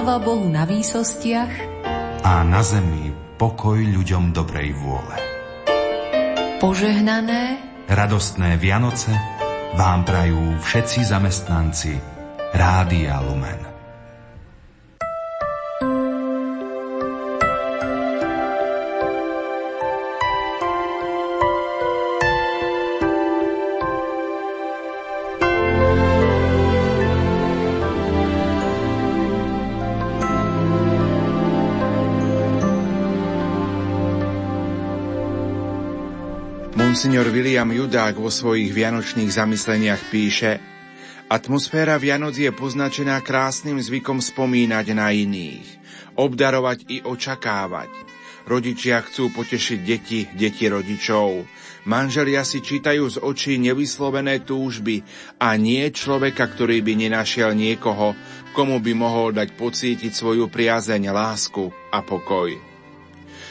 Sláva Bohu na výsostiach a na zemi pokoj ľuďom dobrej vôle. Požehnané, radostné Vianoce vám prajú všetci zamestnanci Rádia Lumen. Monsignor William Judák vo svojich vianočných zamysleniach píše Atmosféra Vianoc je poznačená krásnym zvykom spomínať na iných, obdarovať i očakávať. Rodičia chcú potešiť deti, deti rodičov. Manželia si čítajú z očí nevyslovené túžby a nie človeka, ktorý by nenašiel niekoho, komu by mohol dať pocítiť svoju priazeň, lásku a pokoj.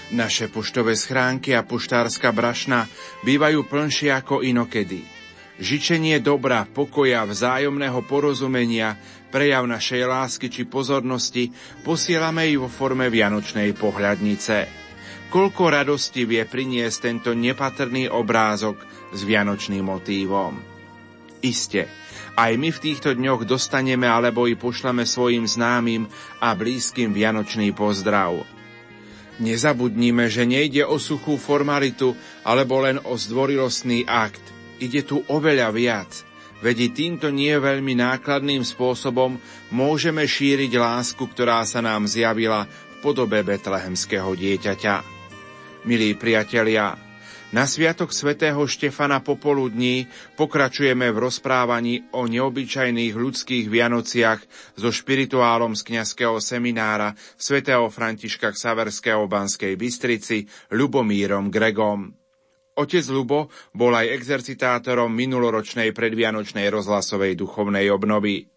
Naše poštové schránky a poštárska brašna bývajú plnšie ako inokedy. Žičenie dobra, pokoja, vzájomného porozumenia, prejav našej lásky či pozornosti posielame i vo forme vianočnej pohľadnice. Koľko radosti vie priniesť tento nepatrný obrázok s vianočným motívom. Iste, aj my v týchto dňoch dostaneme alebo i pošleme svojim známym a blízkym vianočný pozdrav – Nezabudnime, že nejde o suchú formalitu alebo len o zdvorilostný akt. Ide tu oveľa viac. Veď týmto nie veľmi nákladným spôsobom môžeme šíriť lásku, ktorá sa nám zjavila v podobe betlehemského dieťaťa. Milí priatelia, na sviatok svätého Štefana popoludní pokračujeme v rozprávaní o neobyčajných ľudských Vianociach so špirituálom z kňazského seminára svätého Františka Saverského Banskej Bystrici Lubomírom Gregom. Otec Lubo bol aj exercitátorom minuloročnej predvianočnej rozhlasovej duchovnej obnovy.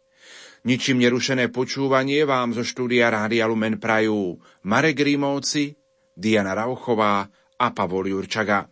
Ničím nerušené počúvanie vám zo štúdia Rádia Lumen prajú Marek Rímovci, Diana Rauchová a Pavol Jurčaga.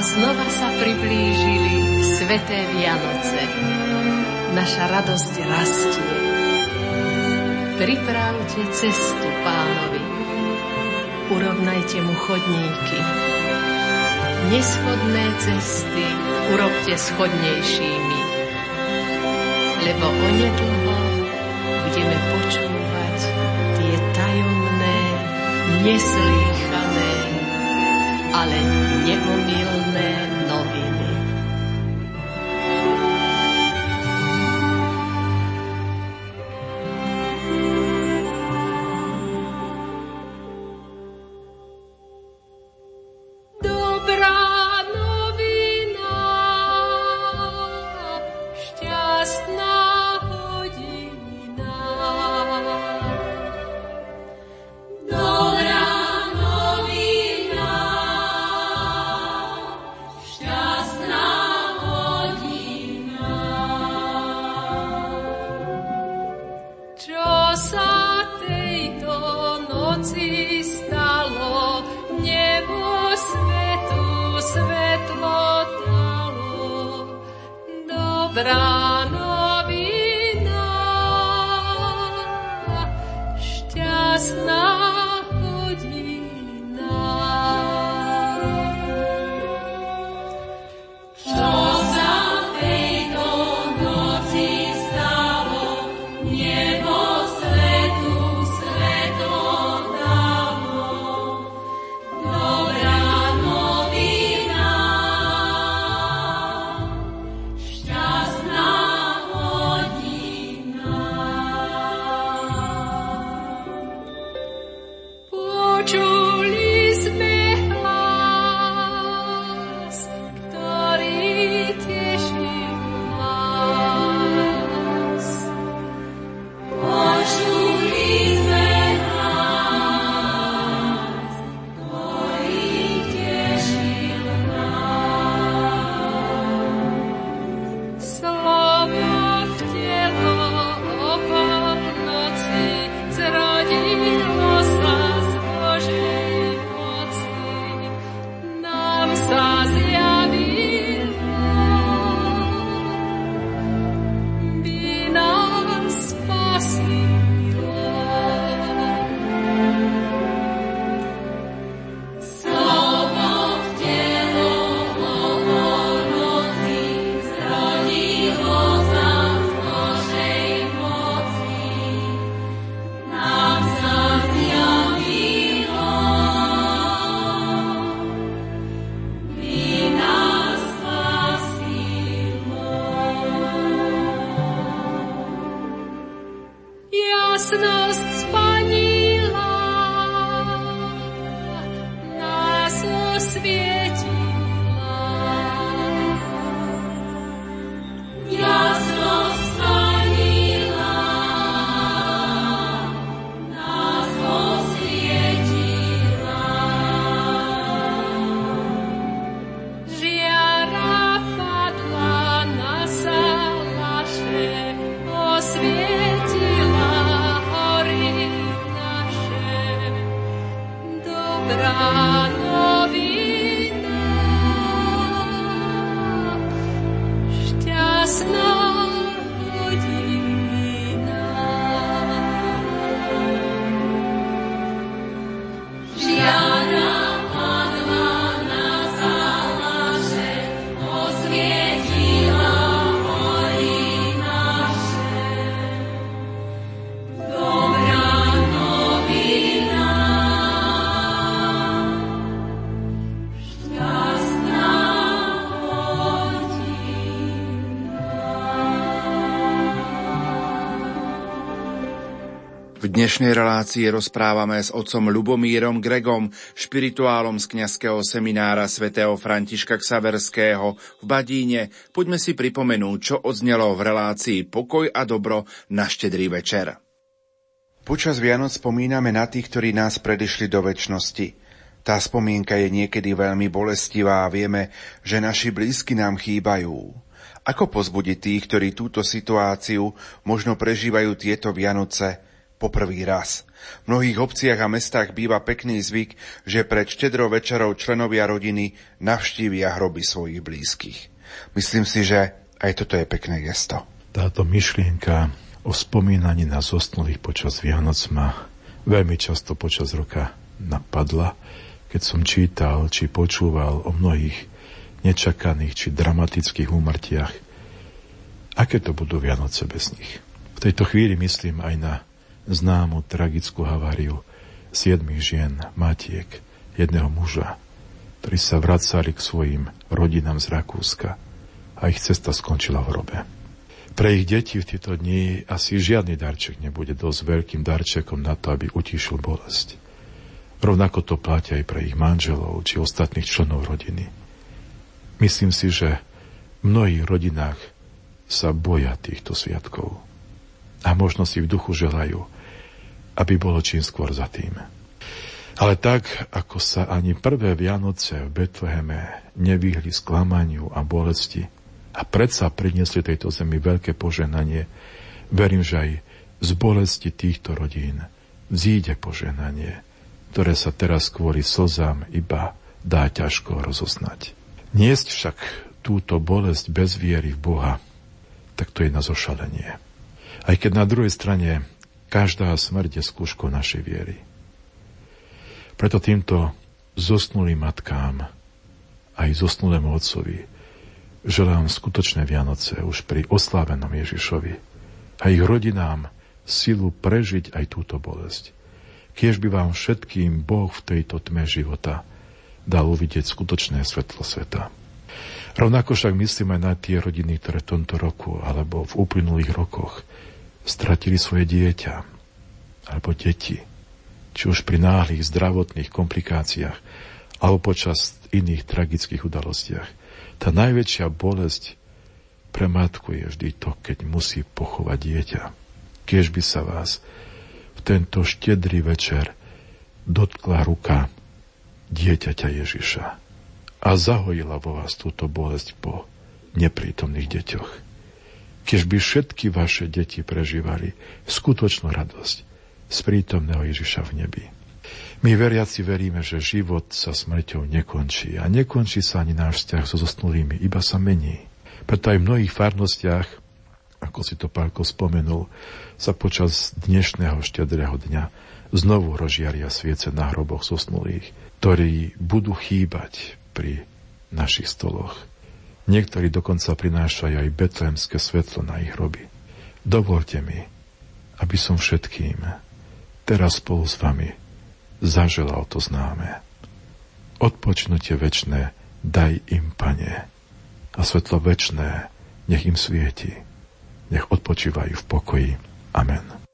Znova sa priblížili sveté Vianoce. Naša radosť rastie. Pripravte cestu pánovi. Urovnajte mu chodníky. Neschodné cesty urobte schodnejšími. Lebo onedlho budeme počúvať tie tajomné, neslýchané ale neomilné dnešnej relácii rozprávame s otcom Lubomírom Gregom, špirituálom z kňazského seminára svätého Františka Ksaverského v Badíne. Poďme si pripomenúť, čo odznelo v relácii Pokoj a dobro na štedrý večer. Počas Vianoc spomíname na tých, ktorí nás predišli do väčšnosti. Tá spomienka je niekedy veľmi bolestivá a vieme, že naši blízky nám chýbajú. Ako pozbudiť tých, ktorí túto situáciu možno prežívajú tieto Vianoce, poprvý raz. V mnohých obciach a mestách býva pekný zvyk, že pred štedrou večerou členovia rodiny navštívia hroby svojich blízkych. Myslím si, že aj toto je pekné gesto. Táto myšlienka o spomínaní na zosnulých počas Vianoc ma veľmi často počas roka napadla, keď som čítal či počúval o mnohých nečakaných či dramatických úmrtiach. Aké to budú Vianoce bez nich? V tejto chvíli myslím aj na známu tragickú haváriu siedmých žien, matiek, jedného muža, ktorí sa vracali k svojim rodinám z Rakúska a ich cesta skončila v hrobe. Pre ich deti v tieto dni asi žiadny darček nebude dosť veľkým darčekom na to, aby utíšil bolesť. Rovnako to platia aj pre ich manželov či ostatných členov rodiny. Myslím si, že v mnohých rodinách sa boja týchto sviatkov a možno si v duchu želajú, aby bolo čím skôr za tým. Ale tak, ako sa ani prvé Vianoce v Betleheme nevyhli sklamaniu a bolesti a predsa priniesli tejto zemi veľké poženanie, verím, že aj z bolesti týchto rodín vzíde poženanie, ktoré sa teraz kvôli slzám iba dá ťažko rozoznať. Niesť však túto bolesť bez viery v Boha, tak to je na zošalenie. Aj keď na druhej strane Každá smrť je skúškou našej viery. Preto týmto zosnulým matkám aj zosnulému otcovi želám skutočné Vianoce už pri oslávenom Ježišovi a ich rodinám silu prežiť aj túto bolesť. Kiež by vám všetkým Boh v tejto tme života dal uvidieť skutočné svetlo sveta. Rovnako však myslím aj na tie rodiny, ktoré v tomto roku alebo v uplynulých rokoch stratili svoje dieťa alebo deti, či už pri náhlych zdravotných komplikáciách alebo počas iných tragických udalostiach. Tá najväčšia bolesť pre matku je vždy to, keď musí pochovať dieťa. Kiež by sa vás v tento štedrý večer dotkla ruka dieťaťa Ježiša a zahojila vo vás túto bolesť po neprítomných deťoch keď by všetky vaše deti prežívali skutočnú radosť z prítomného Ježiša v nebi. My veriaci veríme, že život sa smrťou nekončí a nekončí sa ani náš vzťah so zosnulými, iba sa mení. Preto aj v mnohých farnostiach, ako si to Pálko spomenul, sa počas dnešného štedrého dňa znovu rozžiaria sviece na hroboch zosnulých, ktorí budú chýbať pri našich stoloch. Niektorí dokonca prinášajú aj betlémske svetlo na ich hroby. Dovolte mi, aby som všetkým teraz spolu s vami zaželal to známe. Odpočnutie večné daj im, pane, a svetlo večné nech im svieti. Nech odpočívajú v pokoji. Amen.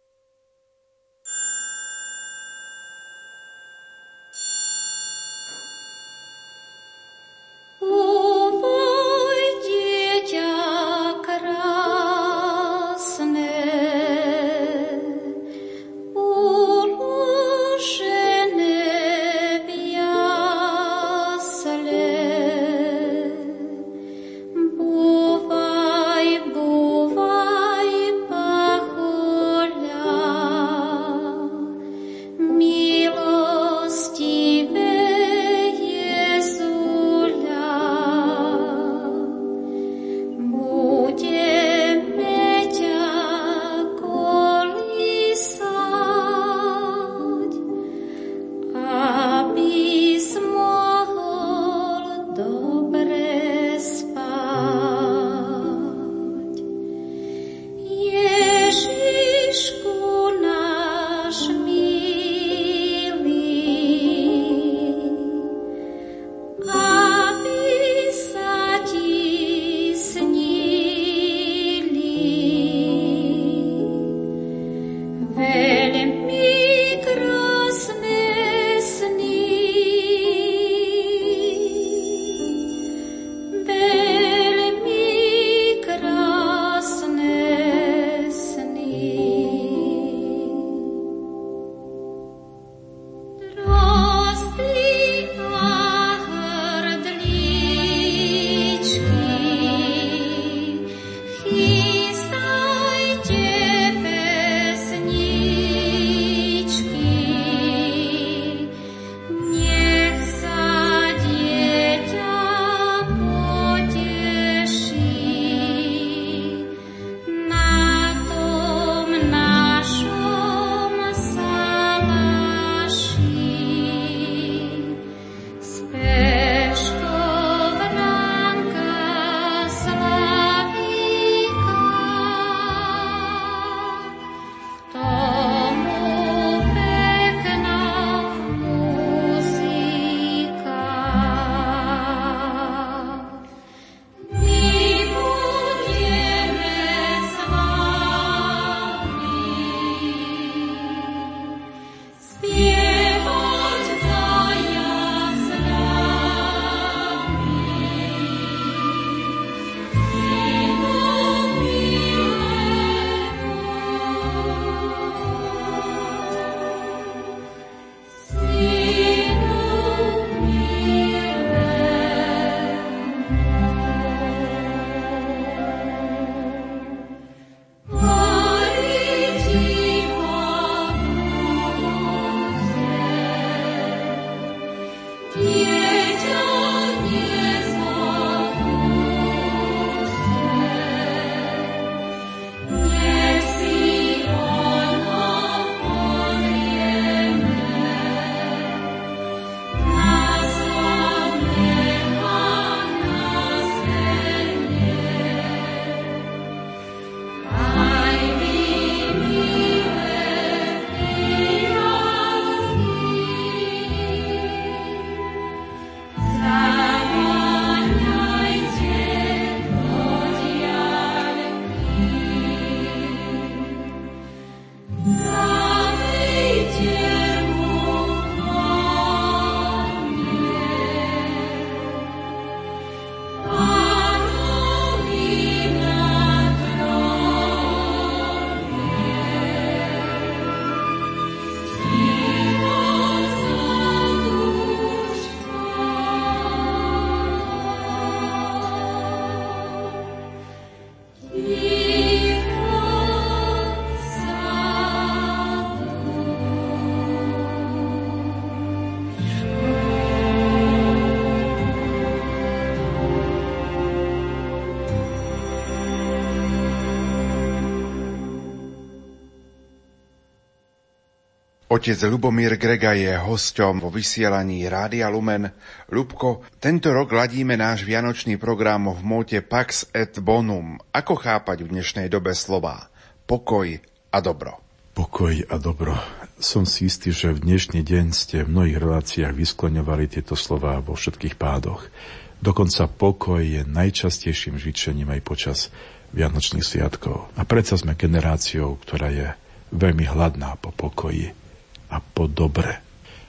Otec Lubomír Grega je hosťom vo vysielaní Rádia Lumen. Lubko, tento rok ladíme náš vianočný program v móte Pax et Bonum. Ako chápať v dnešnej dobe slova pokoj a dobro? Pokoj a dobro. Som si istý, že v dnešný deň ste v mnohých reláciách vyskloňovali tieto slova vo všetkých pádoch. Dokonca pokoj je najčastejším žičením aj počas Vianočných sviatkov. A predsa sme generáciou, ktorá je veľmi hladná po pokoji a po dobre.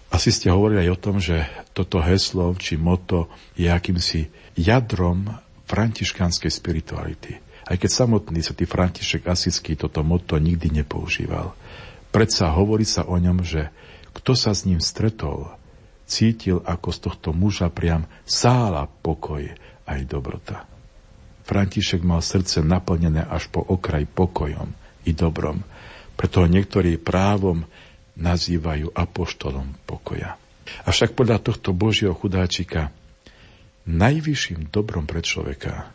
Asi ste hovorili aj o tom, že toto heslo či moto je akýmsi jadrom františkánskej spirituality. Aj keď samotný sa tý František Asický toto moto nikdy nepoužíval. Predsa hovorí sa o ňom, že kto sa s ním stretol, cítil ako z tohto muža priam sála pokoj aj dobrota. František mal srdce naplnené až po okraj pokojom i dobrom, preto niektorí právom nazývajú apoštolom pokoja. Avšak podľa tohto Božieho chudáčika najvyšším dobrom pre človeka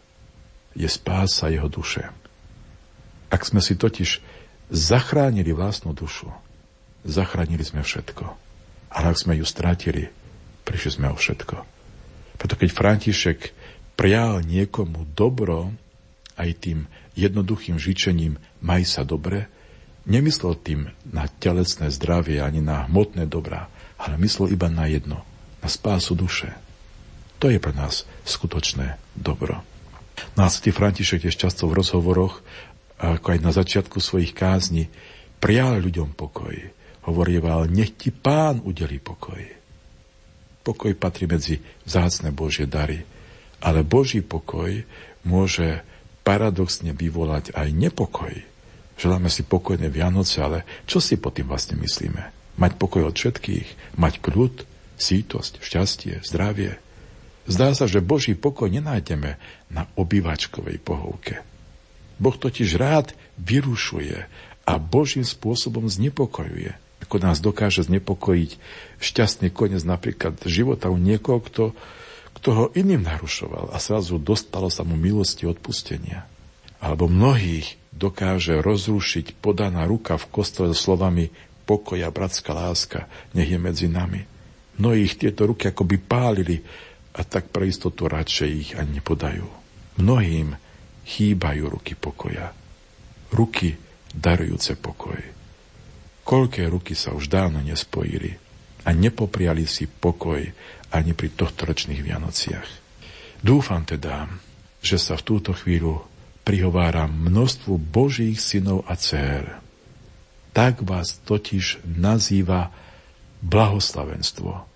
je spása jeho duše. Ak sme si totiž zachránili vlastnú dušu, zachránili sme všetko. Ale ak sme ju strátili, prišli sme o všetko. Preto keď František prial niekomu dobro, aj tým jednoduchým žičením maj sa dobre, Nemyslel tým na telesné zdravie ani na hmotné dobrá, ale myslel iba na jedno, na spásu duše. To je pre nás skutočné dobro. No a František tiež často v rozhovoroch, ako aj na začiatku svojich kázni, prial ľuďom pokoj. Hovorieval, nech ti pán udeli pokoj. Pokoj patrí medzi vzácne Božie dary, ale Boží pokoj môže paradoxne vyvolať aj nepokoj Želáme si pokojné Vianoce, ale čo si po tým vlastne myslíme? Mať pokoj od všetkých, mať kľud, sítosť, šťastie, zdravie. Zdá sa, že Boží pokoj nenájdeme na obývačkovej pohovke. Boh totiž rád vyrušuje a Božím spôsobom znepokojuje. Ako nás dokáže znepokojiť šťastný koniec napríklad života u niekoho, kto, kto ho iným narušoval a zrazu dostalo sa mu milosti odpustenia. Alebo mnohých dokáže rozrušiť podaná ruka v kostole so slovami pokoja, bratská láska, nech je medzi nami. Mnohých tieto ruky akoby pálili a tak pre istotu radšej ich ani nepodajú. Mnohým chýbajú ruky pokoja. Ruky darujúce pokoj. Koľké ruky sa už dávno nespojili a nepopriali si pokoj ani pri tohtoročných Vianociach. Dúfam teda, že sa v túto chvíľu prihovára množstvu Božích synov a dcer. Tak vás totiž nazýva blahoslavenstvo,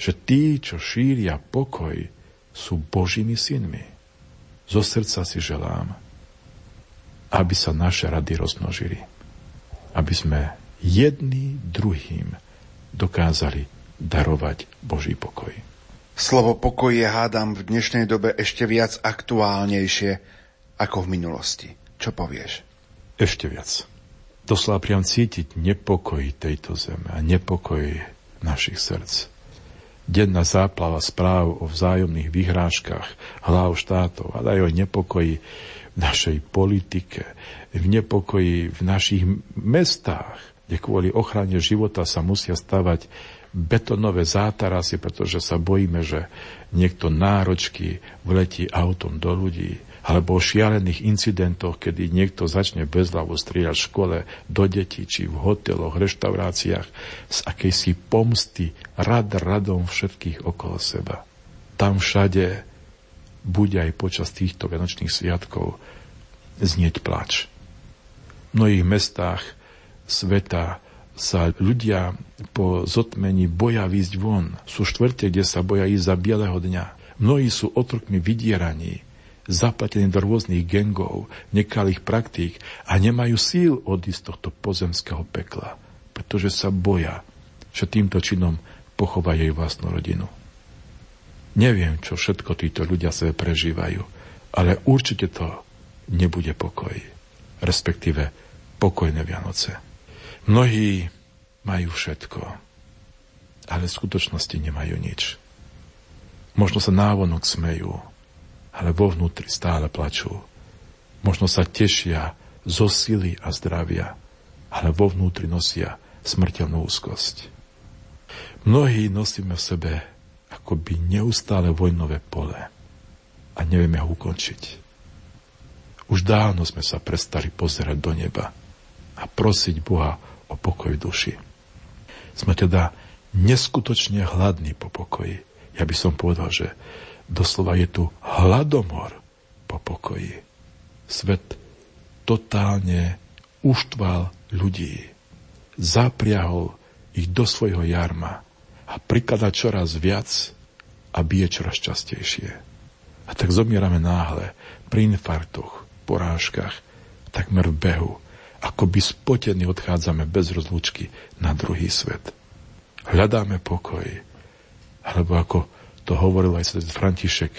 že tí, čo šíria pokoj, sú Božími synmi. Zo srdca si želám, aby sa naše rady rozmnožili. Aby sme jedný druhým dokázali darovať Boží pokoj. Slovo pokoj je, hádam, v dnešnej dobe ešte viac aktuálnejšie ako v minulosti. Čo povieš? Ešte viac. Doslova priam cítiť nepokoj tejto zeme a nepokoj našich srdc. Denná záplava správ o vzájomných vyhrážkach hlav štátov, ale aj o nepokoji v našej politike, v nepokoji v našich mestách, kde kvôli ochrane života sa musia stavať betonové zátarasy, pretože sa bojíme, že niekto náročky vletí autom do ľudí alebo o šialených incidentoch, kedy niekto začne bezľavo strieľať v škole, do detí, či v hoteloch, reštauráciách, z akejsi pomsty, rad radom všetkých okolo seba. Tam všade bude aj počas týchto vianočných sviatkov znieť plač. V mnohých mestách sveta sa ľudia po zotmení boja výjsť von. Sú štvrte, kde sa boja ísť za bieleho dňa. Mnohí sú otrokmi vydieraní, zapletení do rôznych gengov, nekalých praktík a nemajú síl odísť z tohto pozemského pekla, pretože sa boja, že týmto činom pochovajú jej vlastnú rodinu. Neviem, čo všetko títo ľudia sebe prežívajú, ale určite to nebude pokoj, respektíve pokojné Vianoce. Mnohí majú všetko, ale v skutočnosti nemajú nič. Možno sa návonok smejú, ale vo vnútri stále plačú. Možno sa tešia zo sily a zdravia, ale vo vnútri nosia smrteľnú úzkosť. Mnohí nosíme v sebe akoby neustále vojnové pole a nevieme ho ukončiť. Už dávno sme sa prestali pozerať do neba a prosiť Boha o pokoj duši. Sme teda neskutočne hladní po pokoji. Ja by som povedal, že doslova je tu hladomor po pokoji. Svet totálne uštval ľudí. Zapriahol ich do svojho jarma a prikladá čoraz viac a bije čoraz častejšie. A tak zomierame náhle pri infarktoch, porážkach, takmer v behu, ako by spotení odchádzame bez rozlúčky na druhý svet. Hľadáme pokoj, alebo ako to hovoril aj svet František,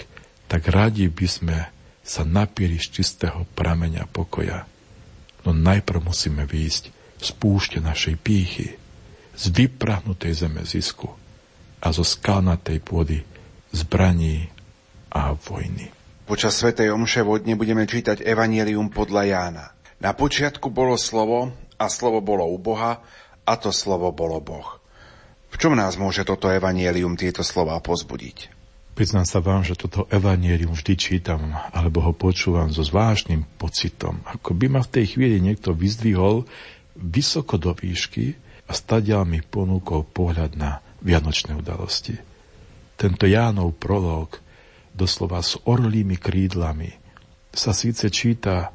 tak radi by sme sa napili z čistého prameňa pokoja. No najprv musíme výjsť z púšte našej pýchy, z vyprahnutej zeme zisku a zo skalnatej pôdy zbraní a vojny. Počas Svetej Omše vodne budeme čítať Evangelium podľa Jána. Na počiatku bolo slovo a slovo bolo u Boha a to slovo bolo Boh. V čom nás môže toto Evangelium tieto slova pozbudiť? Priznám sa vám, že toto evanierium vždy čítam, alebo ho počúvam so zvláštnym pocitom. Ako by ma v tej chvíli niekto vyzdvihol vysoko do výšky a stadial mi ponúkol pohľad na vianočné udalosti. Tento Jánov prolog, doslova s orlými krídlami, sa síce číta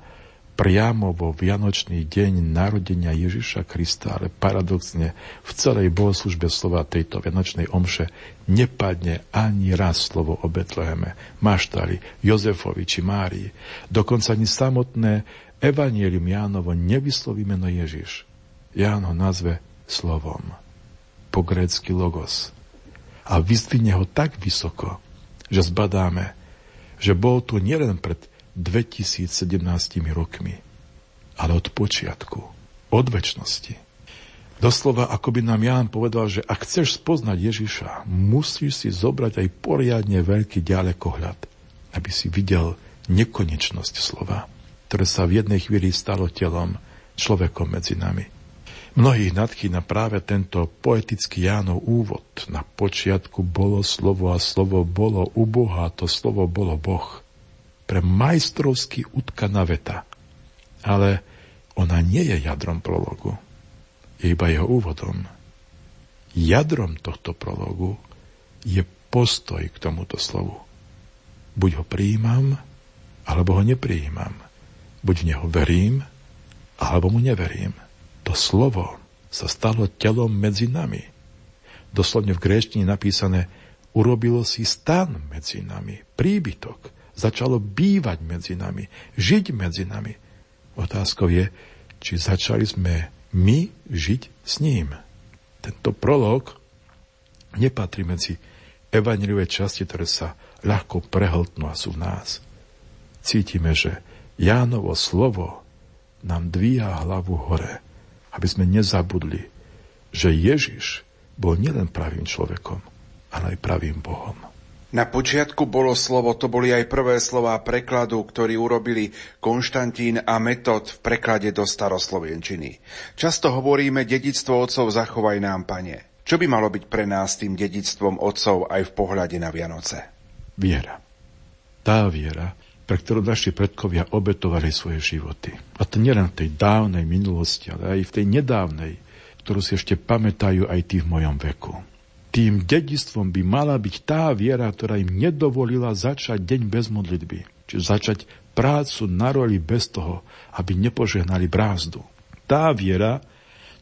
priamo vo Vianočný deň narodenia Ježiša Krista, ale paradoxne v celej bohoslužbe slova tejto Vianočnej omše nepadne ani raz slovo o Betleheme, Maštali, Jozefovi či Márii. Dokonca ani samotné Evangelium Jánovo nevysloví meno Ježiš. Ján ho nazve slovom. Po grécky logos. A vyzdvihne ho tak vysoko, že zbadáme, že bol tu nielen pred 2017 rokmi, ale od počiatku, od väčšnosti. Doslova, ako by nám Ján povedal, že ak chceš spoznať Ježiša, musíš si zobrať aj poriadne veľký ďalekohľad, aby si videl nekonečnosť slova, ktoré sa v jednej chvíli stalo telom, človekom medzi nami. Mnohých nadchýna práve tento poetický Jánov úvod. Na počiatku bolo slovo a slovo bolo u Boha, to slovo bolo Boh pre majstrovsky utkaná veta. Ale ona nie je jadrom prologu. Je iba jeho úvodom. Jadrom tohto prologu je postoj k tomuto slovu. Buď ho prijímam, alebo ho neprijímam. Buď v neho verím, alebo mu neverím. To slovo sa stalo telom medzi nami. Doslovne v gréštine napísané urobilo si stan medzi nami, príbytok začalo bývať medzi nami, žiť medzi nami. Otázkou je, či začali sme my žiť s ním. Tento prolog nepatrí medzi evaniliové časti, ktoré sa ľahko prehltnú a sú v nás. Cítime, že Jánovo slovo nám dvíja hlavu hore, aby sme nezabudli, že Ježiš bol nielen pravým človekom, ale aj pravým Bohom. Na počiatku bolo slovo, to boli aj prvé slová prekladu, ktorý urobili Konštantín a Metod v preklade do staroslovenčiny. Často hovoríme, dedictvo otcov zachovaj nám, pane. Čo by malo byť pre nás tým dedictvom otcov aj v pohľade na Vianoce? Viera. Tá viera, pre ktorú naši predkovia obetovali svoje životy. A to nielen v tej dávnej minulosti, ale aj v tej nedávnej, ktorú si ešte pamätajú aj tí v mojom veku. Tým dedistvom by mala byť tá viera, ktorá im nedovolila začať deň bez modlitby. Čiže začať prácu na roli bez toho, aby nepožehnali brázdu. Tá viera,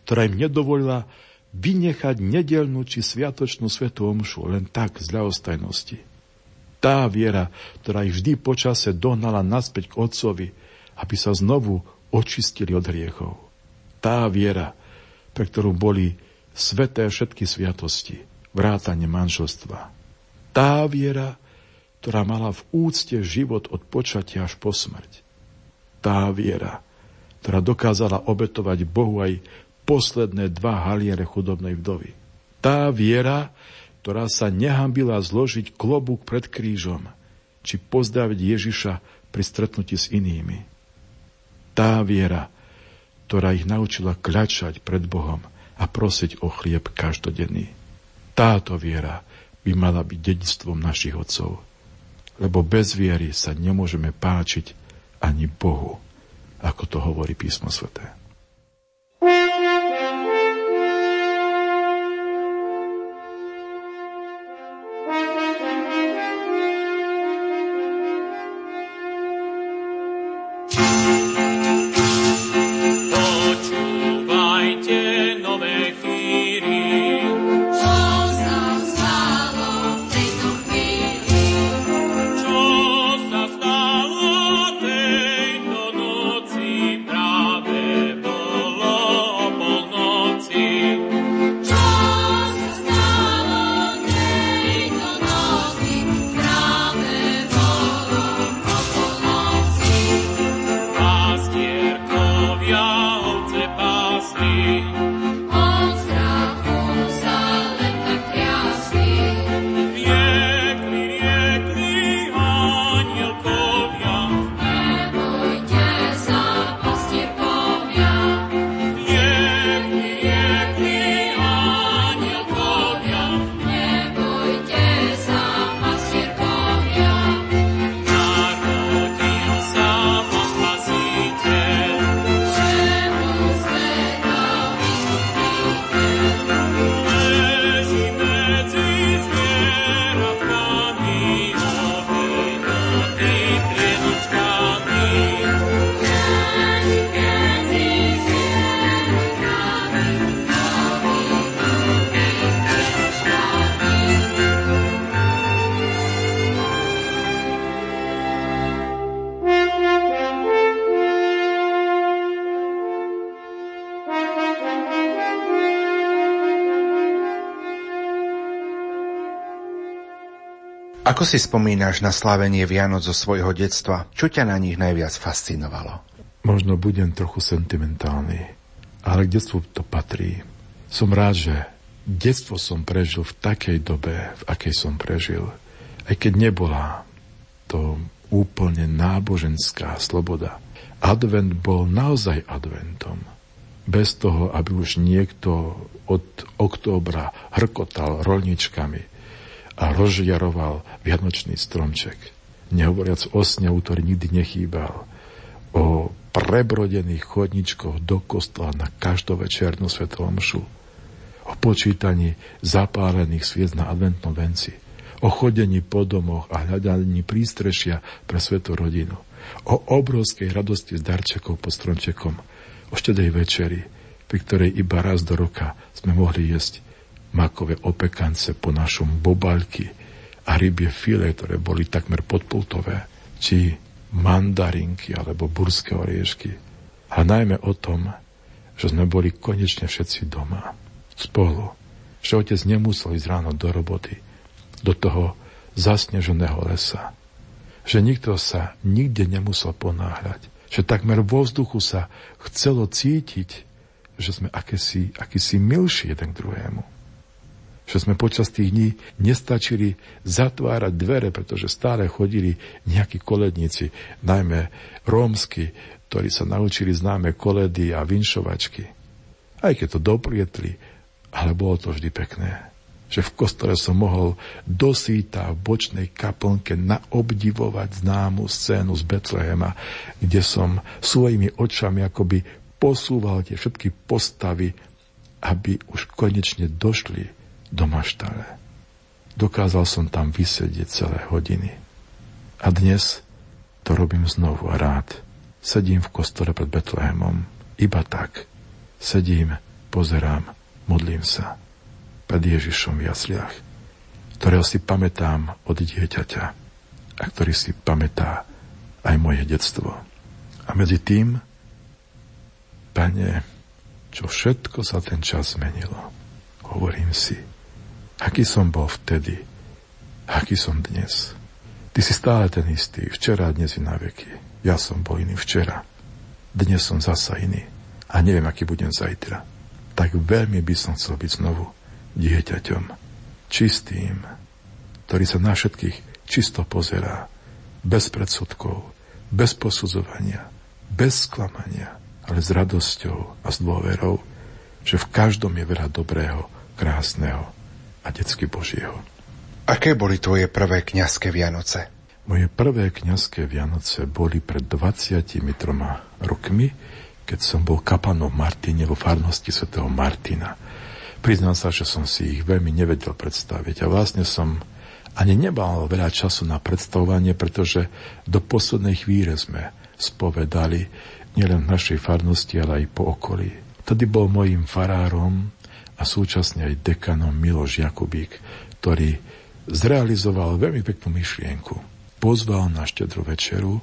ktorá im nedovolila vynechať nedelnú či sviatočnú svetú omšu len tak z ľahostajnosti. Tá viera, ktorá ich vždy počase dohnala naspäť k Otcovi, aby sa znovu očistili od hriechov. Tá viera, pre ktorú boli sveté všetky sviatosti, vrátanie manželstva. Tá viera, ktorá mala v úcte život od počatia až po smrť. Tá viera, ktorá dokázala obetovať Bohu aj posledné dva haliere chudobnej vdovy. Tá viera, ktorá sa nehambila zložiť klobúk pred krížom, či pozdraviť Ježiša pri stretnutí s inými. Tá viera, ktorá ich naučila kľačať pred Bohom a prosiť o chlieb každodenný. Táto viera by mala byť dedictvom našich otcov, lebo bez viery sa nemôžeme páčiť ani Bohu, ako to hovorí písmo sveté. Ako si spomínaš na slavenie Vianoc zo svojho detstva? Čo ťa na nich najviac fascinovalo? Možno budem trochu sentimentálny, ale k detstvu to patrí. Som rád, že detstvo som prežil v takej dobe, v akej som prežil. Aj keď nebola to úplne náboženská sloboda. Advent bol naozaj adventom. Bez toho, aby už niekto od októbra hrkotal rolničkami a rozžiaroval vianočný stromček. Nehovoriac o snehu, ktorý nikdy nechýbal. O prebrodených chodničkoch do kostola na každovečernú svetovomšu. O počítaní zapálených sviec na adventnom venci. O chodení po domoch a hľadaní prístrešia pre svetú rodinu. O obrovskej radosti z darčekov pod stromčekom. O štedej večeri, pri ktorej iba raz do roka sme mohli jesť makové opekance po našom bobalky a rybie file, ktoré boli takmer podpultové, či mandarinky alebo burské oriešky. A najmä o tom, že sme boli konečne všetci doma, spolu. Že otec nemusel ísť ráno do roboty, do toho zasneženého lesa. Že nikto sa nikde nemusel ponáhľať. Že takmer vo vzduchu sa chcelo cítiť, že sme akési, akýsi milší jeden k druhému že sme počas tých dní nestačili zatvárať dvere, pretože stále chodili nejakí koledníci, najmä rómsky, ktorí sa naučili známe koledy a vinšovačky. Aj keď to doprietli, ale bolo to vždy pekné že v kostole som mohol dosýta v bočnej kaplnke naobdivovať známu scénu z Betlehema, kde som svojimi očami akoby posúval tie všetky postavy, aby už konečne došli do maštale. Dokázal som tam vysedieť celé hodiny. A dnes to robím znovu a rád. Sedím v kostole pred Betlehemom. Iba tak. Sedím, pozerám, modlím sa. Pred Ježišom v jasliach, ktorého si pamätám od dieťaťa a ktorý si pamätá aj moje detstvo. A medzi tým, pane, čo všetko sa ten čas zmenilo. Hovorím si, Aký som bol vtedy, aký som dnes. Ty si stále ten istý, včera dnes i na veky. Ja som bol iný včera, dnes som zasa iný a neviem, aký budem zajtra. Tak veľmi by som chcel byť znovu dieťaťom, čistým, ktorý sa na všetkých čisto pozerá, bez predsudkov, bez posudzovania, bez sklamania, ale s radosťou a s dôverou, že v každom je veľa dobrého, krásneho a detsky Božieho. Aké boli tvoje prvé kňazské Vianoce? Moje prvé kňazské Vianoce boli pred 23 rokmi, keď som bol kapanom v Martine vo farnosti svätého Martina. Priznám sa, že som si ich veľmi nevedel predstaviť a vlastne som ani nebal veľa času na predstavovanie, pretože do poslednej chvíle sme spovedali nielen v našej farnosti, ale aj po okolí. Vtedy bol mojím farárom a súčasne aj dekanom Miloš Jakubík, ktorý zrealizoval veľmi peknú myšlienku. Pozval na štedru večeru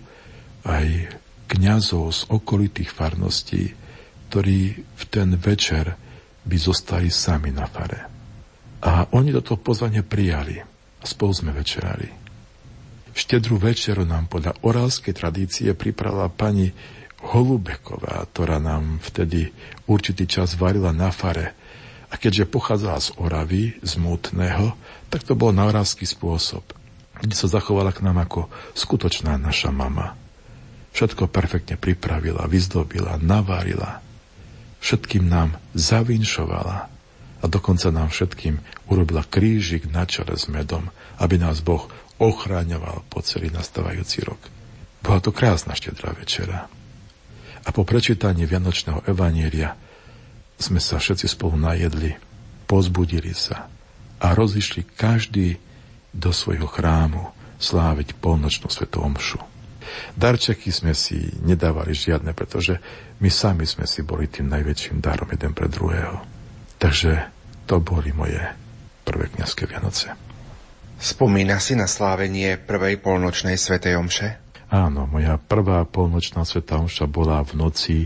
aj kňazov z okolitých farností, ktorí v ten večer by zostali sami na fare. A oni toto pozvanie prijali a spolu sme večerali. Štedrú večeru nám podľa orálskej tradície pripravila pani Holubeková, ktorá nám vtedy určitý čas varila na fare. A keďže pochádzala z Oravy, z Mútneho, tak to bol na spôsob, kde sa zachovala k nám ako skutočná naša mama. Všetko perfektne pripravila, vyzdobila, navarila. Všetkým nám zavinšovala a dokonca nám všetkým urobila krížik na čele s medom, aby nás Boh ochráňoval po celý nastávajúci rok. Bola to krásna štedrá večera a po prečítaní Vianočného evanielia sme sa všetci spolu najedli, pozbudili sa a rozišli každý do svojho chrámu sláviť polnočnú svetú omšu. Darčeky sme si nedávali žiadne, pretože my sami sme si boli tým najväčším darom jeden pre druhého. Takže to boli moje prvé kniazské Vianoce. Spomína si na slávenie prvej polnočnej svetej omše? Áno, moja prvá polnočná sveta omša bola v noci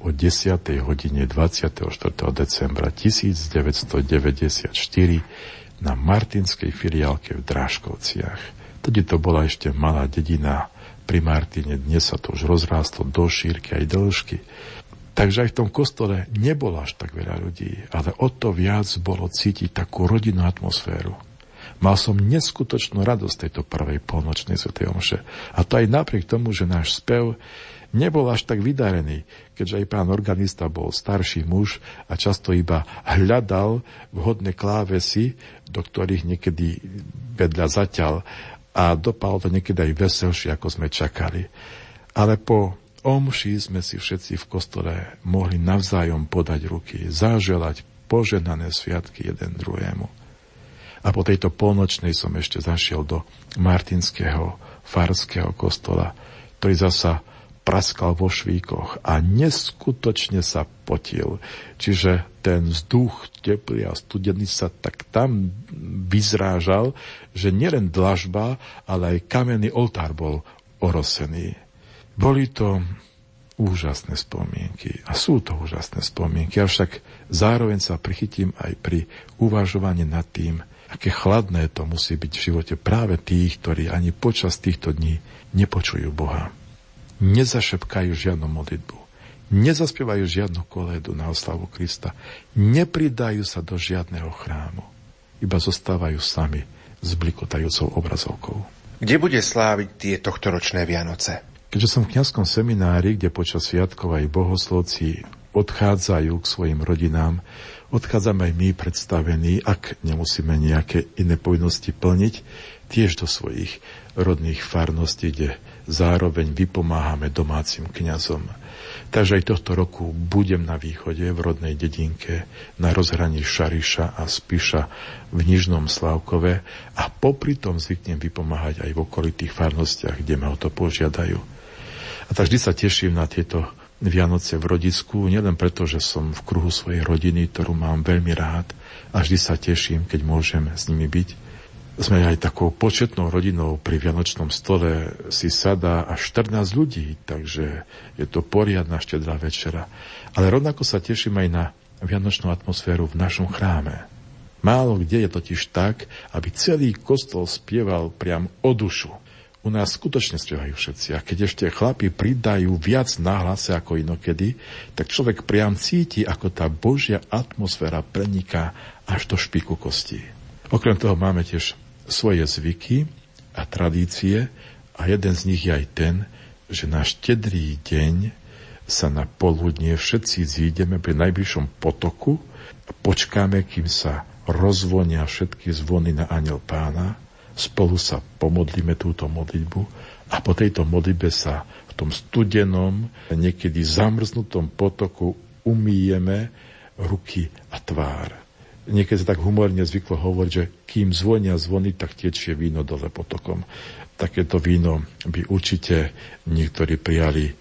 o 10. hodine 24. decembra 1994 na Martinskej filiálke v Dráškovciach. Tedy to bola ešte malá dedina pri Martine, dnes sa to už rozrástlo do šírky aj dĺžky. Takže aj v tom kostole nebolo až tak veľa ľudí, ale o to viac bolo cítiť takú rodinnú atmosféru. Mal som neskutočnú radosť tejto prvej polnočnej svetej omše. A to aj napriek tomu, že náš spev nebol až tak vydarený, keďže aj pán organista bol starší muž a často iba hľadal vhodné klávesy, do ktorých niekedy vedľa zaťal a dopal to niekedy aj veselšie, ako sme čakali. Ale po omši sme si všetci v kostole mohli navzájom podať ruky, zaželať poženané sviatky jeden druhému. A po tejto polnočnej som ešte zašiel do Martinského farského kostola, ktorý zasa praskal vo švíkoch a neskutočne sa potil. Čiže ten vzduch teplý a studený sa tak tam vyzrážal, že nielen dlažba, ale aj kamenný oltár bol orosený. Boli to úžasné spomienky a sú to úžasné spomienky, avšak zároveň sa prichytím aj pri uvažovaní nad tým, Aké chladné to musí byť v živote práve tých, ktorí ani počas týchto dní nepočujú Boha. Nezašepkajú žiadnu modlitbu. Nezaspievajú žiadnu kolédu na oslavu Krista. Nepridajú sa do žiadneho chrámu. Iba zostávajú sami s blikotajúcou obrazovkou. Kde bude sláviť tie tohtoročné Vianoce? Keďže som v kniazskom seminári, kde počas sviatkov aj bohoslovci odchádzajú k svojim rodinám, odchádzame aj my predstavení, ak nemusíme nejaké iné povinnosti plniť, tiež do svojich rodných farností, kde zároveň vypomáhame domácim kňazom. Takže aj tohto roku budem na východe v rodnej dedinke na rozhraní Šariša a Spiša v Nižnom Slavkove a popri tom zvyknem vypomáhať aj v okolitých farnostiach, kde ma o to požiadajú. A tak vždy sa teším na tieto Vianoce v rodisku, nielen preto, že som v kruhu svojej rodiny, ktorú mám veľmi rád a vždy sa teším, keď môžem s nimi byť. Sme aj takou početnou rodinou pri Vianočnom stole si sadá až 14 ľudí, takže je to poriadna štedrá večera. Ale rovnako sa teším aj na vianočnú atmosféru v našom chráme. Málo kde je totiž tak, aby celý kostol spieval priam o dušu u nás skutočne spievajú všetci. A keď ešte chlapi pridajú viac náhlase ako inokedy, tak človek priam cíti, ako tá božia atmosféra preniká až do špiku kostí. Okrem toho máme tiež svoje zvyky a tradície a jeden z nich je aj ten, že na štedrý deň sa na poludnie všetci zídeme pri najbližšom potoku a počkáme, kým sa rozvonia všetky zvony na aniel pána, spolu sa pomodlíme túto modlitbu a po tejto modlitbe sa v tom studenom, niekedy zamrznutom potoku umýjeme ruky a tvár. Niekedy sa tak humorne zvyklo hovoriť, že kým zvonia zvony, tak tečie víno dole potokom. Takéto víno by určite niektorí prijali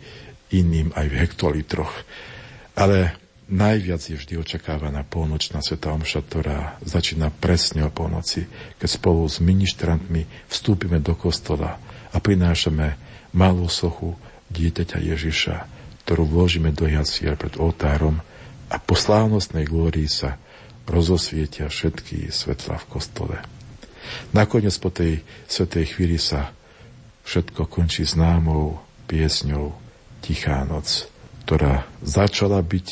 iným aj v hektolitroch. Ale najviac je vždy očakávaná polnočná sveta omša, ktorá začína presne o polnoci, keď spolu s ministrantmi vstúpime do kostola a prinášame malú sochu dieťaťa Ježiša, ktorú vložíme do jasier pred oltárom a po slávnostnej glórii sa rozosvietia všetky svetla v kostole. Nakoniec po tej svetej chvíli sa všetko končí známou piesňou Tichá noc, ktorá začala byť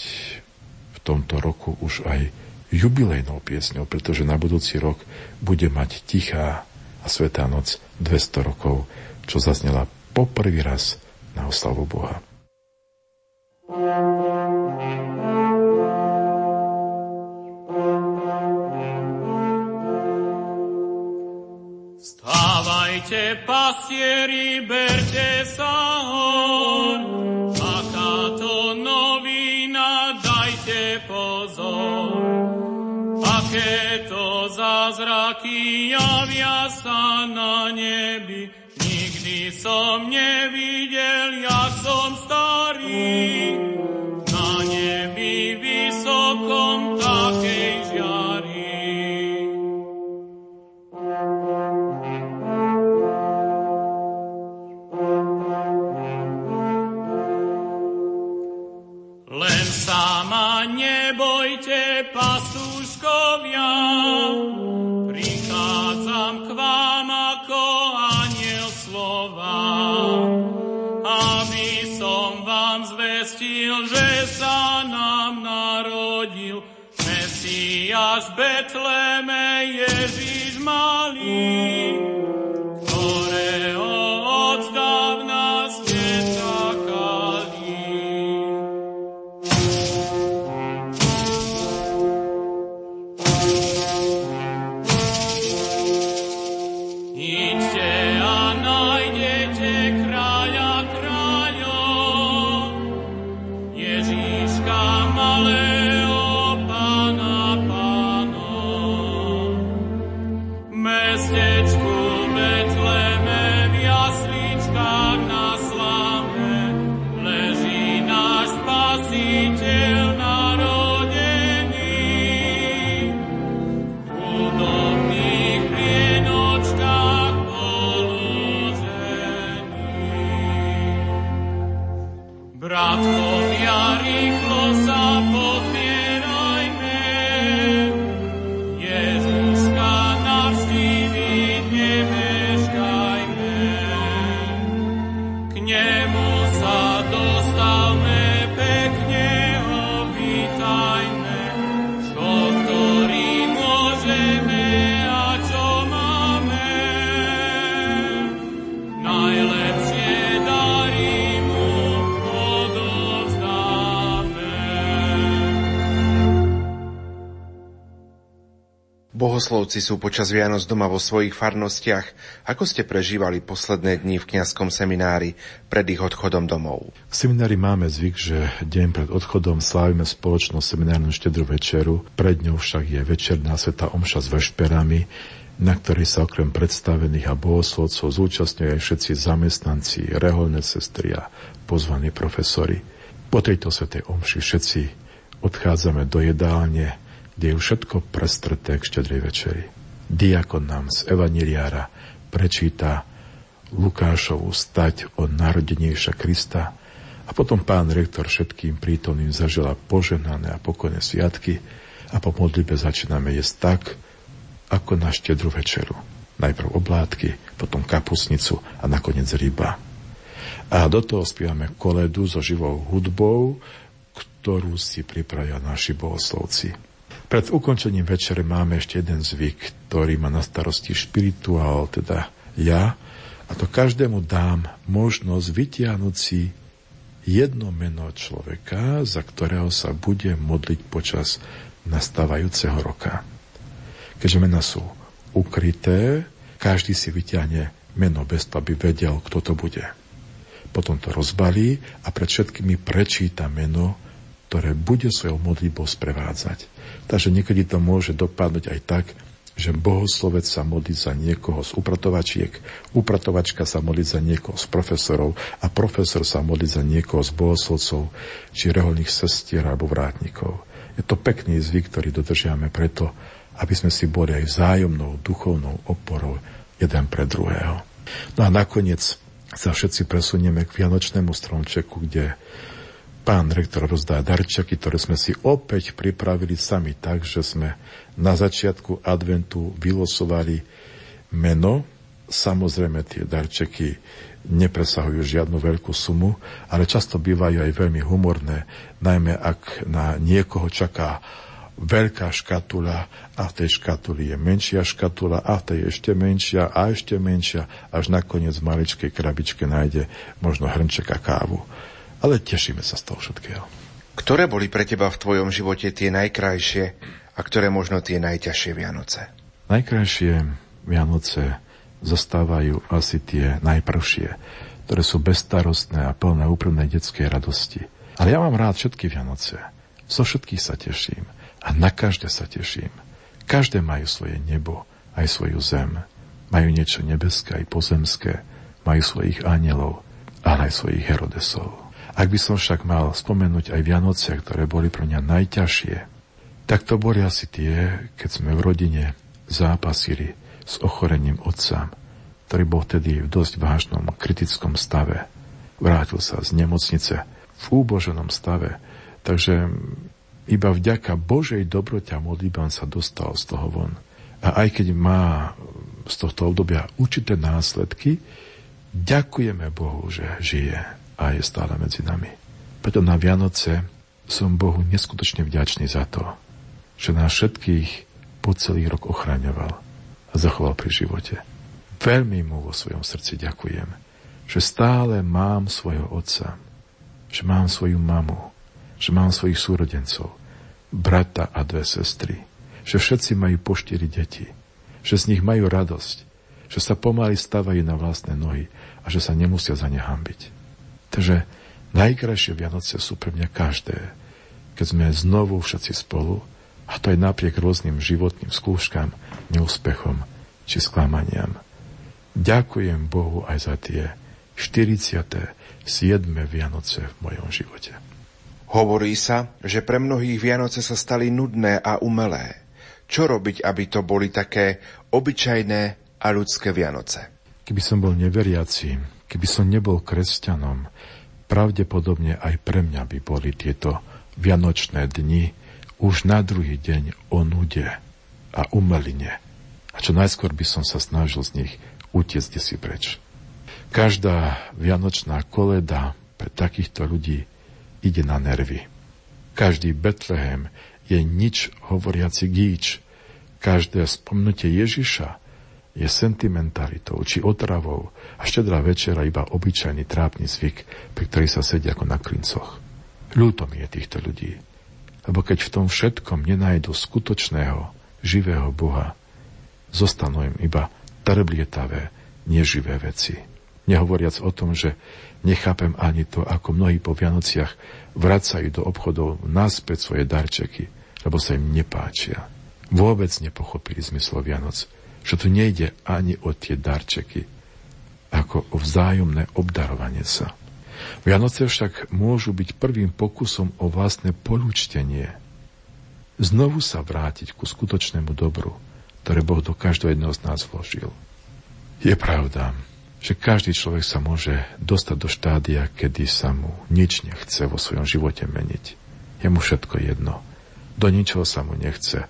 v tomto roku už aj jubilejnou piesňou, pretože na budúci rok bude mať Tichá a Svetá noc 200 rokov, čo zaznela poprvý raz na oslavu Boha. Vstávajte, pastieri, berte sa hor, aká to novina, dajte pozor. Aké to zázraky javia sa na nebi, nikdy som nevidel, ja Mesiáš Betleme Ježiš malý, Mestečku Betleme Bohoslovci sú počas Vianoc doma vo svojich farnostiach. Ako ste prežívali posledné dni v kňazskom seminári pred ich odchodom domov? V seminári máme zvyk, že deň pred odchodom slávime spoločnú seminárnu štedrú večeru, pred ňou však je večerná sveta omša s vešperami, na ktorej sa okrem predstavených a bohoslovcov zúčastňujú aj všetci zamestnanci, reholné sestry a pozvaní profesori. Po tejto svetej omši všetci odchádzame do jedálne, kde je všetko prestreté k štedrej večeri. Diakon nám z Evaniliára prečíta Lukášovu stať o narodenejša Krista a potom pán rektor všetkým prítomným zažila poženané a pokojné sviatky a po modlibe začíname jesť tak, ako na štedru večeru. Najprv oblátky, potom kapusnicu a nakoniec ryba. A do toho spievame koledu so živou hudbou, ktorú si pripravia naši bohoslovci. Pred ukončením večere máme ešte jeden zvyk, ktorý má na starosti špirituál, teda ja, a to každému dám možnosť vytiahnuť si jedno meno človeka, za ktorého sa bude modliť počas nastávajúceho roka. Keďže mena sú ukryté, každý si vyťahne meno bez toho, aby vedel, kto to bude. Potom to rozbalí a pred všetkými prečíta meno, ktoré bude svojou modlitbou sprevádzať. Takže niekedy to môže dopadnúť aj tak, že bohoslovec sa modlí za niekoho z upratovačiek, upratovačka sa modlí za niekoho z profesorov a profesor sa modlí za niekoho z bohoslovcov, či reholných sestier alebo vrátnikov. Je to pekný zvyk, ktorý dodržiame preto, aby sme si boli aj vzájomnou duchovnou oporou jeden pre druhého. No a nakoniec sa všetci presunieme k Vianočnému stromčeku, kde pán rektor rozdá darčeky, ktoré sme si opäť pripravili sami tak, že sme na začiatku adventu vylosovali meno. Samozrejme tie darčeky nepresahujú žiadnu veľkú sumu, ale často bývajú aj veľmi humorné, najmä ak na niekoho čaká veľká škatula a v tej škatuli je menšia škatula a v tej ešte menšia a ešte menšia, až nakoniec v maličkej krabičke nájde možno hrnček a kávu. Ale tešíme sa z toho všetkého. Ktoré boli pre teba v tvojom živote tie najkrajšie a ktoré možno tie najťažšie Vianoce? Najkrajšie Vianoce zostávajú asi tie najprvšie, ktoré sú bezstarostné a plné úprimnej detskej radosti. Ale ja mám rád všetky Vianoce. So všetkých sa teším a na každé sa teším. Každé majú svoje nebo, aj svoju zem. Majú niečo nebeské aj pozemské. Majú svojich anielov, ale aj svojich herodesov. Ak by som však mal spomenúť aj Vianoce, ktoré boli pre mňa najťažšie, tak to boli asi tie, keď sme v rodine zápasili s ochorením otca, ktorý bol vtedy v dosť vážnom kritickom stave. Vrátil sa z nemocnice v úboženom stave, takže iba vďaka Božej dobrote a modlitbám sa dostal z toho von. A aj keď má z tohto obdobia určité následky, ďakujeme Bohu, že žije a je stále medzi nami. Preto na Vianoce som Bohu neskutočne vďačný za to, že nás všetkých po celý rok ochraňoval a zachoval pri živote. Veľmi mu vo svojom srdci ďakujem, že stále mám svojho otca, že mám svoju mamu, že mám svojich súrodencov, brata a dve sestry, že všetci majú po štyri deti, že z nich majú radosť, že sa pomaly stavajú na vlastné nohy a že sa nemusia za ne hambiť. Takže najkrajšie Vianoce sú pre mňa každé, keď sme znovu všetci spolu a to aj napriek rôznym životným skúškam, neúspechom či sklamaniam. Ďakujem Bohu aj za tie 47. Vianoce v mojom živote. Hovorí sa, že pre mnohých Vianoce sa stali nudné a umelé. Čo robiť, aby to boli také obyčajné a ľudské Vianoce? Keby som bol neveriaci, keby som nebol kresťanom, pravdepodobne aj pre mňa by boli tieto vianočné dni už na druhý deň o nude a umeline. A čo najskôr by som sa snažil z nich utiecť si preč. Každá vianočná koleda pre takýchto ľudí ide na nervy. Každý Betlehem je nič hovoriaci gíč. Každé spomnutie Ježiša je sentimentalitou či otravou a štedrá večera iba obyčajný trápny zvyk, pri ktorý sa sedia ako na klincoch. Ľúto mi je týchto ľudí. Lebo keď v tom všetkom nenajdu skutočného, živého Boha, zostanú im iba trblietavé, neživé veci. Nehovoriac o tom, že nechápem ani to, ako mnohí po Vianociach vracajú do obchodov naspäť svoje darčeky, lebo sa im nepáčia. Vôbec nepochopili zmyslo Vianoc, že tu nejde ani o tie darčeky, ako o vzájomné obdarovanie sa. Vianoce však môžu byť prvým pokusom o vlastné polúčtenie. Znovu sa vrátiť ku skutočnému dobru, ktoré Boh do každého jedného z nás vložil. Je pravda, že každý človek sa môže dostať do štádia, kedy sa mu nič nechce vo svojom živote meniť. Je mu všetko jedno. Do ničoho sa mu nechce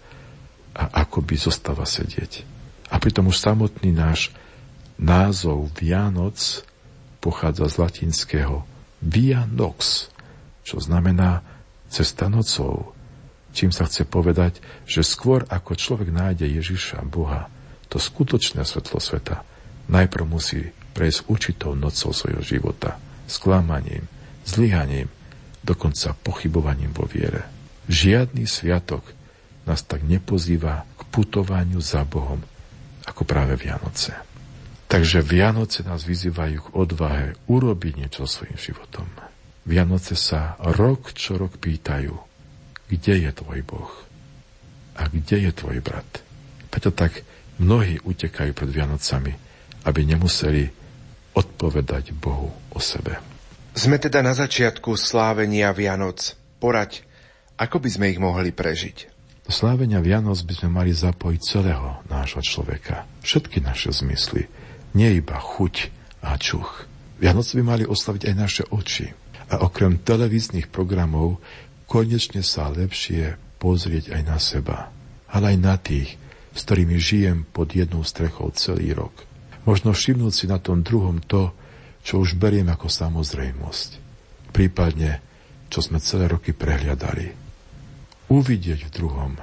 a ako by zostáva sedieť. A pritom už samotný náš názov Vianoc pochádza z latinského via nox, čo znamená cesta nocou. Čím sa chce povedať, že skôr ako človek nájde Ježiša, Boha, to skutočné svetlo sveta, najprv musí prejsť určitou nocou svojho života, sklamaním, zlyhaním, dokonca pochybovaním vo viere. Žiadny sviatok nás tak nepozýva k putovaniu za Bohom, ako práve Vianoce. Takže Vianoce nás vyzývajú k odvahe urobiť niečo svojim životom. Vianoce sa rok čo rok pýtajú, kde je tvoj Boh a kde je tvoj brat. Preto tak mnohí utekajú pred Vianocami, aby nemuseli odpovedať Bohu o sebe. Sme teda na začiatku slávenia Vianoc. Poraď, ako by sme ich mohli prežiť? Do slávenia Vianoc by sme mali zapojiť celého nášho človeka. Všetky naše zmysly. Nie iba chuť a čuch. Vianoce by mali oslaviť aj naše oči. A okrem televíznych programov konečne sa lepšie pozrieť aj na seba. Ale aj na tých, s ktorými žijem pod jednou strechou celý rok. Možno všimnúť si na tom druhom to, čo už beriem ako samozrejmosť. Prípadne, čo sme celé roky prehliadali. Uvidieť v druhom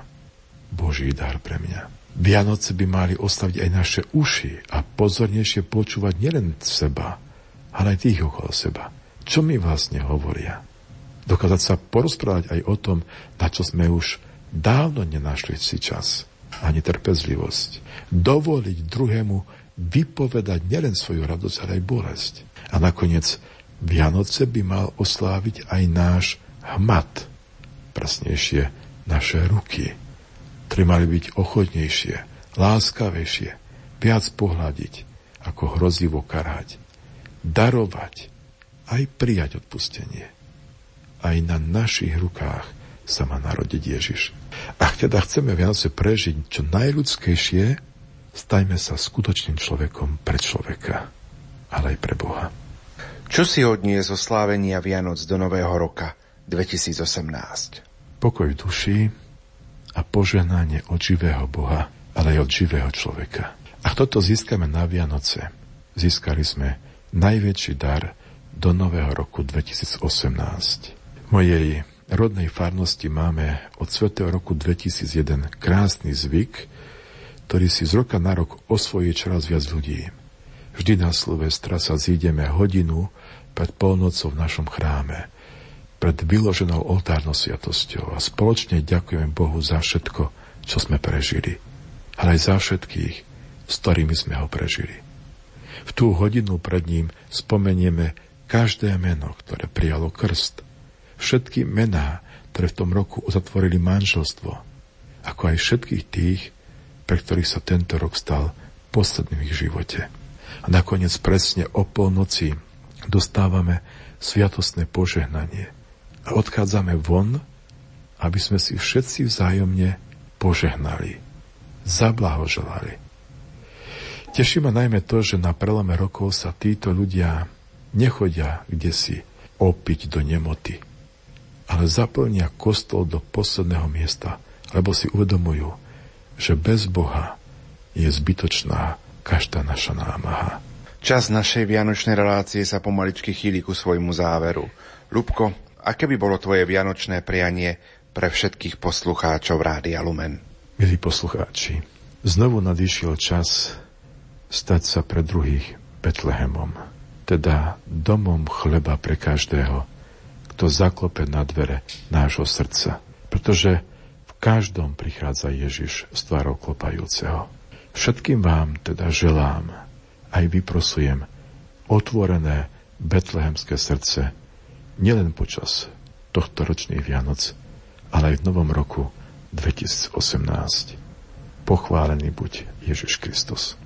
Boží dar pre mňa. Vianoce by mali ostaviť aj naše uši a pozornejšie počúvať nielen seba, ale aj tých okolo seba. Čo mi vlastne hovoria? Dokázať sa porozprávať aj o tom, na čo sme už dávno nenašli si čas, ani trpezlivosť. Dovoliť druhému vypovedať nielen svoju radosť, ale aj bolesť. A nakoniec Vianoce by mal osláviť aj náš hmat, presnejšie naše ruky, ktoré mali byť ochotnejšie, láskavejšie, viac pohľadiť, ako hrozivo karhať, darovať, aj prijať odpustenie. Aj na našich rukách sa má narodiť Ježiš. Ak teda chceme Vianoce prežiť čo najľudskejšie, stajme sa skutočným človekom pre človeka, ale aj pre Boha. Čo si odnie zo slávenia Vianoc do Nového roka 2018? Pokoj v duši a poženanie od živého Boha, ale aj od živého človeka. Ak toto získame na Vianoce, získali sme najväčší dar do Nového roku 2018. Mojej rodnej farnosti máme od svetého roku 2001 krásny zvyk, ktorý si z roka na rok osvojí čoraz viac ľudí. Vždy na Silvestra sa zídeme hodinu pred polnocou v našom chráme, pred vyloženou oltárnou sviatosťou a spoločne ďakujeme Bohu za všetko, čo sme prežili, ale aj za všetkých, s ktorými sme ho prežili. V tú hodinu pred ním spomenieme každé meno, ktoré prijalo krst, všetky mená, ktoré v tom roku uzatvorili manželstvo, ako aj všetkých tých, pre ktorých sa tento rok stal posledným v ich živote. A nakoniec presne o polnoci dostávame sviatostné požehnanie a odchádzame von, aby sme si všetci vzájomne požehnali, zablahoželali. Teší ma najmä to, že na prelome rokov sa títo ľudia nechodia kde si opiť do nemoty, ale zaplnia kostol do posledného miesta, lebo si uvedomujú, že bez Boha je zbytočná každá naša námaha. Čas našej vianočnej relácie sa pomaličky chýli ku svojmu záveru. Lubko, aké by bolo tvoje vianočné prianie pre všetkých poslucháčov Rádia Lumen? Milí poslucháči, znovu nadišiel čas stať sa pre druhých Betlehemom, teda domom chleba pre každého, kto zaklope na dvere nášho srdca. Pretože každom prichádza Ježiš s tvárou klopajúceho. Všetkým vám teda želám, aj vyprosujem, otvorené betlehemské srdce, nielen počas tohto ročných Vianoc, ale aj v novom roku 2018. Pochválený buď Ježiš Kristus.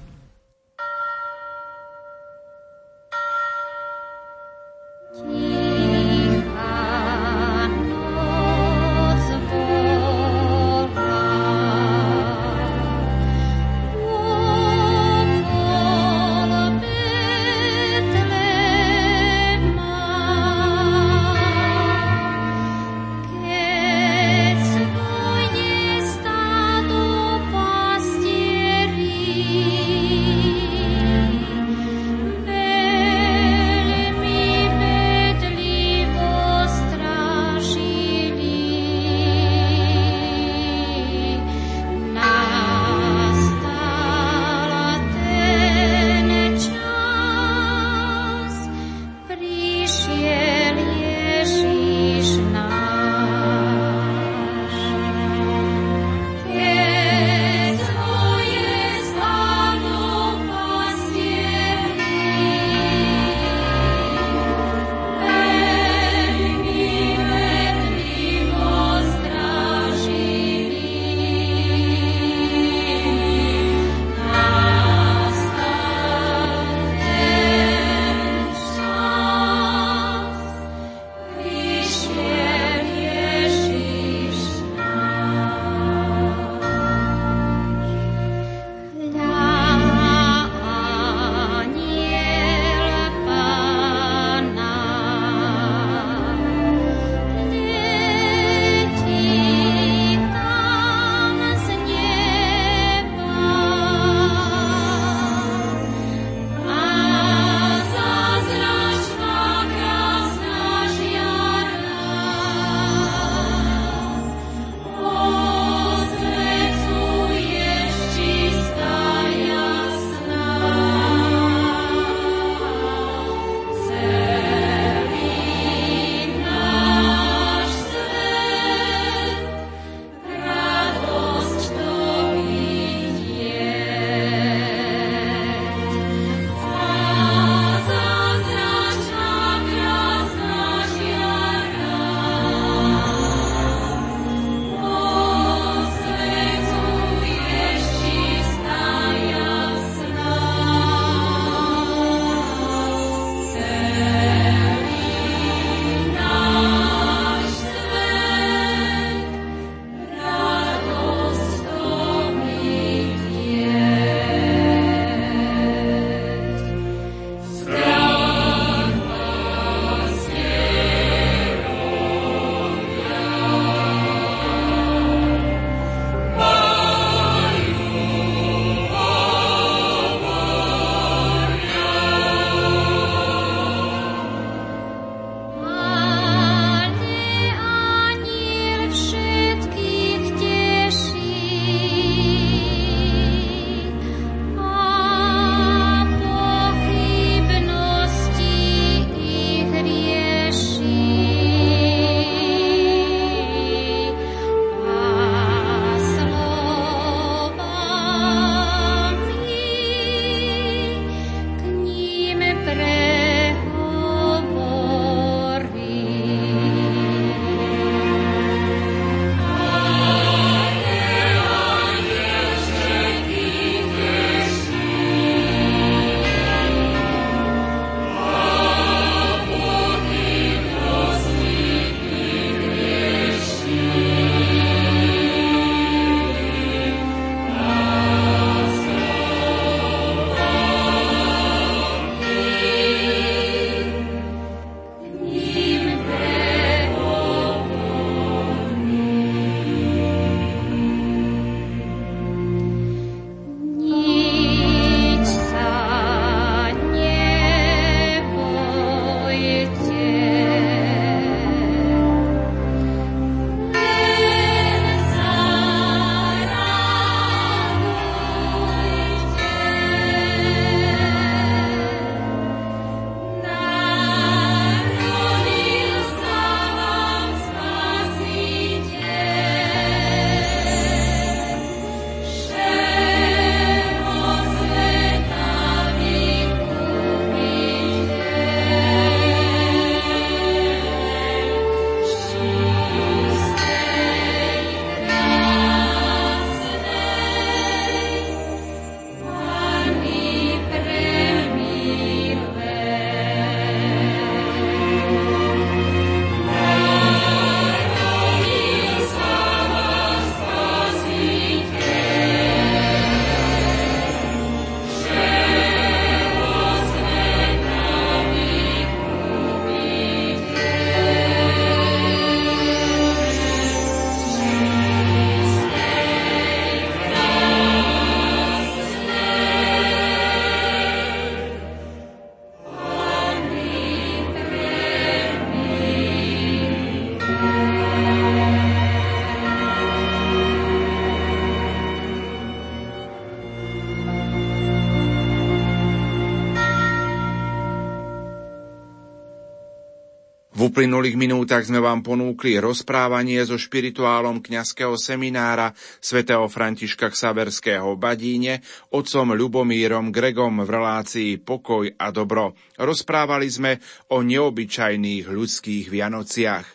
Uplynulých minútach sme vám ponúkli rozprávanie so špirituálom kňazského seminára svätého Františka Ksaverského v Badíne, otcom Ľubomírom Gregom v relácii Pokoj a dobro. Rozprávali sme o neobyčajných ľudských Vianociach.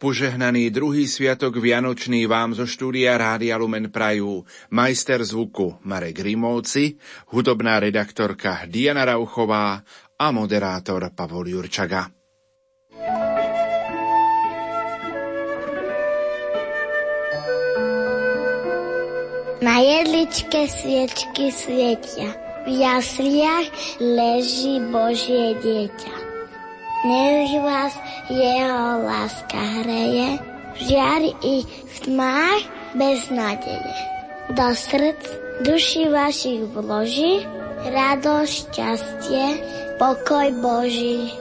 Požehnaný druhý sviatok Vianočný vám zo štúdia Rádia Lumen Prajú majster zvuku Marek Rimovci, hudobná redaktorka Diana Rauchová a moderátor Pavol Jurčaga. Na jedličke sviečky svietia, v jasliach leží Božie dieťa. Nech vás jeho láska hreje, žiari i v tmách bez nádeje. Do srdc duši vašich vloží, radosť, šťastie, pokoj Boží.